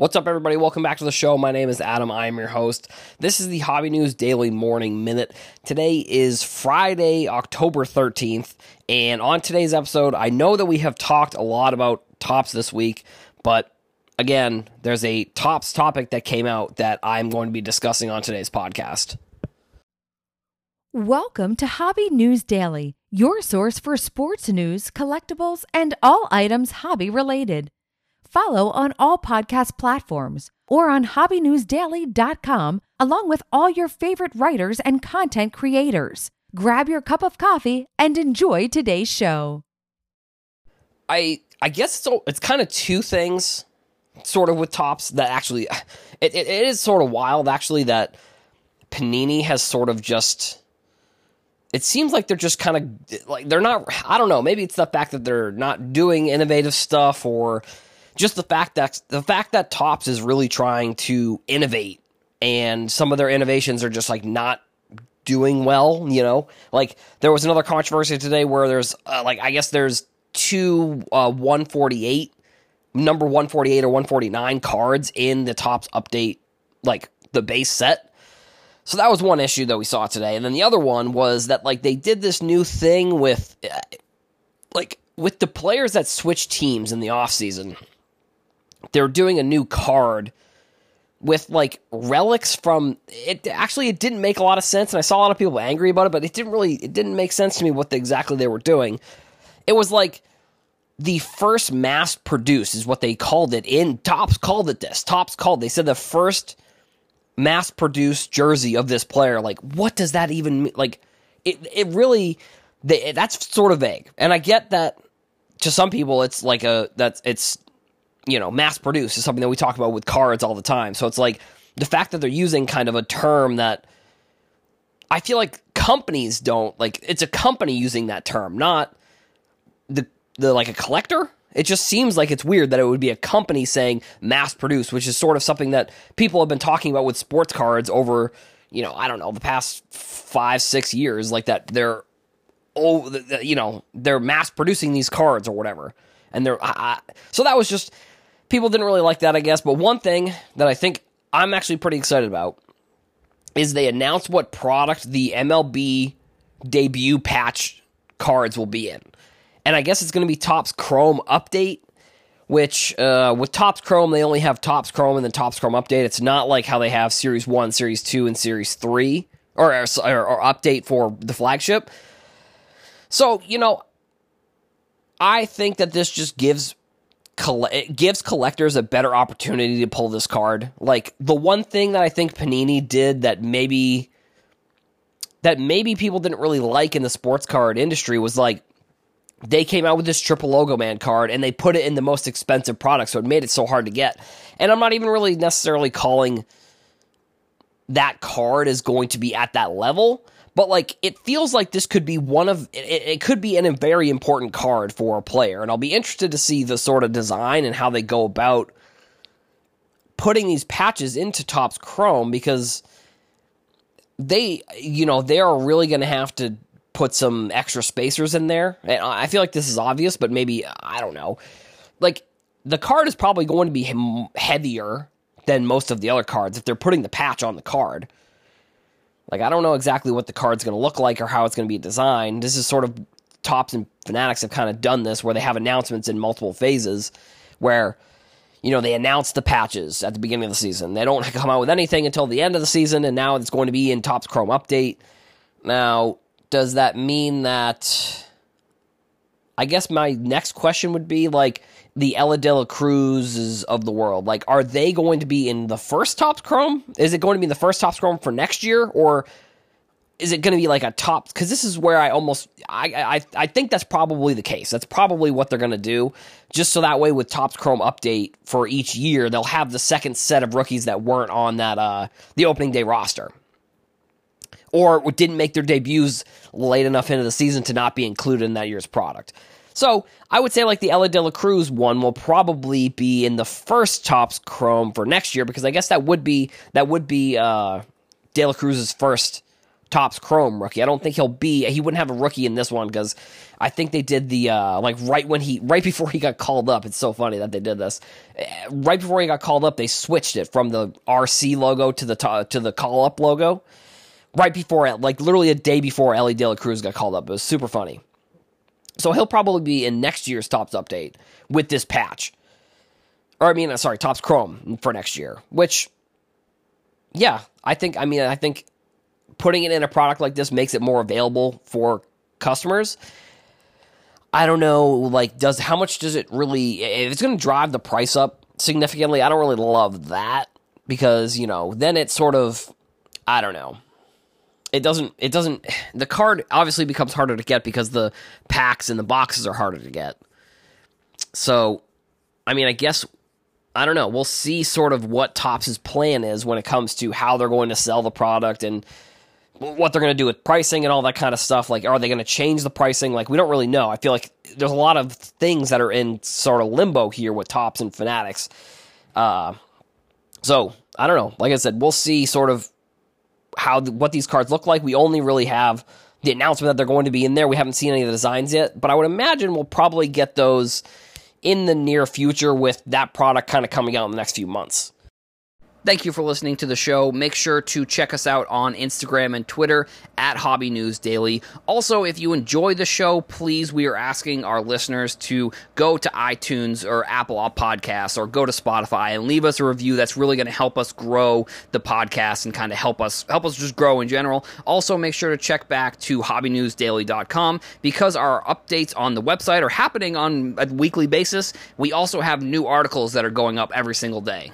What's up, everybody? Welcome back to the show. My name is Adam. I am your host. This is the Hobby News Daily Morning Minute. Today is Friday, October 13th. And on today's episode, I know that we have talked a lot about Topps this week, but again, there's a Topps topic that came out that I'm going to be discussing on today's podcast. Welcome to Hobby News Daily, your source for sports news, collectibles, and all items hobby related. Follow on all podcast platforms or on hobbynewsdaily.com along with all your favorite writers and content creators. Grab your cup of coffee and enjoy today's show. I I guess it's it's kind of two things sort of with Topps that actually it, it, it is sort of wild actually that Panini has sort of just it seems like they're just kind of like they're not I don't know maybe it's the fact that they're not doing innovative stuff or just the fact that the fact that Topps is really trying to innovate and some of their innovations are just like not doing well, you know? Like there was another controversy today where there's uh, like I guess there's two uh 148 number 148 or 149 cards in the Topps update like the base set. So that was one issue that we saw today. And then the other one was that like they did this new thing with uh, like with the players that switch teams in the offseason they're doing a new card with like relics from it actually it didn't make a lot of sense and I saw a lot of people angry about it but it didn't really it didn't make sense to me what the, exactly they were doing. It was like the first mass produced is what they called it in Topps called it this. Topps called they said the first mass produced jersey of this player like what does that even mean like it it really they, that's sort of vague. And I get that to some people it's like a that's it's you know, mass produced is something that we talk about with cards all the time. So it's like the fact that they're using kind of a term that I feel like companies don't like it's a company using that term, not the the like a collector. It just seems like it's weird that it would be a company saying mass produced, which is sort of something that people have been talking about with sports cards over, you know, I don't know, the past 5 6 years like that they're oh, you know, they're mass producing these cards or whatever. And they're I, so that was just people didn't really like that, I guess. But one thing that I think I'm actually pretty excited about is they announced what product the MLB debut patch cards will be in. And I guess it's going to be Topps Chrome Update, which uh, with Topps Chrome, they only have Topps Chrome and then Topps Chrome Update. It's not like how they have Series 1, Series 2, and Series 3, or, or, or Update for the flagship. So, you know, I think that this just gives it gives collectors a better opportunity to pull this card. Like the one thing that I think Panini did that maybe that maybe people didn't really like in the sports card industry was like they came out with this triple logo man card and they put it in the most expensive product, so it made it so hard to get. And I'm not even really necessarily calling that card is going to be at that level but like it feels like this could be one of it, it, could be a very important card for a player and i'll be interested to see the sort of design and how they go about putting these patches into Topps chrome because they you know they are really going to have to put some extra spacers in there. And i feel like this is obvious but maybe i don't know. Like the card is probably going to be heavier than most of the other cards if they're putting the patch on the card like, I don't know exactly what the card's going to look like or how it's going to be designed. This is sort of Topps and Fanatics have kind of done this where they have announcements in multiple phases where, you know, they announce the patches at the beginning of the season. They don't come out with anything until the end of the season, and now it's going to be in Topps Chrome Update. Now, does that mean that. I guess my next question would be like, the Elly De La Cruzes of the world? Like, are they going to be in the first top Chrome? Is it going to be in the first top Chrome for next year, or is it going to be like a top? Because this is where I almost I, I I think that's probably the case. That's probably what they're going to do, just so that way with top Chrome update for each year, they'll have the second set of rookies that weren't on that uh the opening day roster. Or didn't make their debuts late enough into the season to not be included in that year's product. So I would say like the Elly De La Cruz one will probably be in the first Topps Chrome for next year because I guess that would be that would be uh, De La Cruz's first Topps Chrome rookie. I don't think he'll be. He wouldn't have a rookie in this one because I think they did the uh, like right when he right before he got called up. It's so funny that they did this. Right before he got called up, they switched it from the RC logo to the to the call up logo. Right before it, like literally a day before Elly De La Cruz got called up. It was super funny. So he'll probably be in next year's Topps update with this patch. Or I mean, uh, sorry, Topps Chrome for next year. Which, yeah, I think. I mean, I think putting it in a product like this makes it more available for customers. I don't know, like, does how much does it really? If it's going to drive the price up significantly, I don't really love that because you know then it sort of, I don't know it doesn't it doesn't the card obviously becomes harder to get because the packs and the boxes are harder to get. So i mean i guess i don't know. We'll see sort of what topps's plan is when it comes to how they're going to sell the product and what they're going to do with pricing and all that kind of stuff. Like are they going to change the pricing? Like we don't really know. I feel like there's a lot of things that are in sort of limbo here with Topps and fanatics. Uh so i don't know. Like i said we'll see sort of how what these cards look like. We only really have the announcement that they're going to be in there. We haven't seen any of the designs yet, but I would imagine we'll probably get those in the near future with that product kind of coming out in the next few months. Thank you for listening to the show. Make sure to check us out on Instagram and Twitter at Hobby News Daily. Also, if you enjoy the show, please, we are asking our listeners to go to iTunes or Apple Podcasts or go to Spotify and leave us a review. That's really going to help us grow the podcast and kind of help us help us just grow in general. Also, make sure to check back to hobbynewsdaily.com because our updates on the website are happening on a weekly basis. We also have new articles that are going up every single day.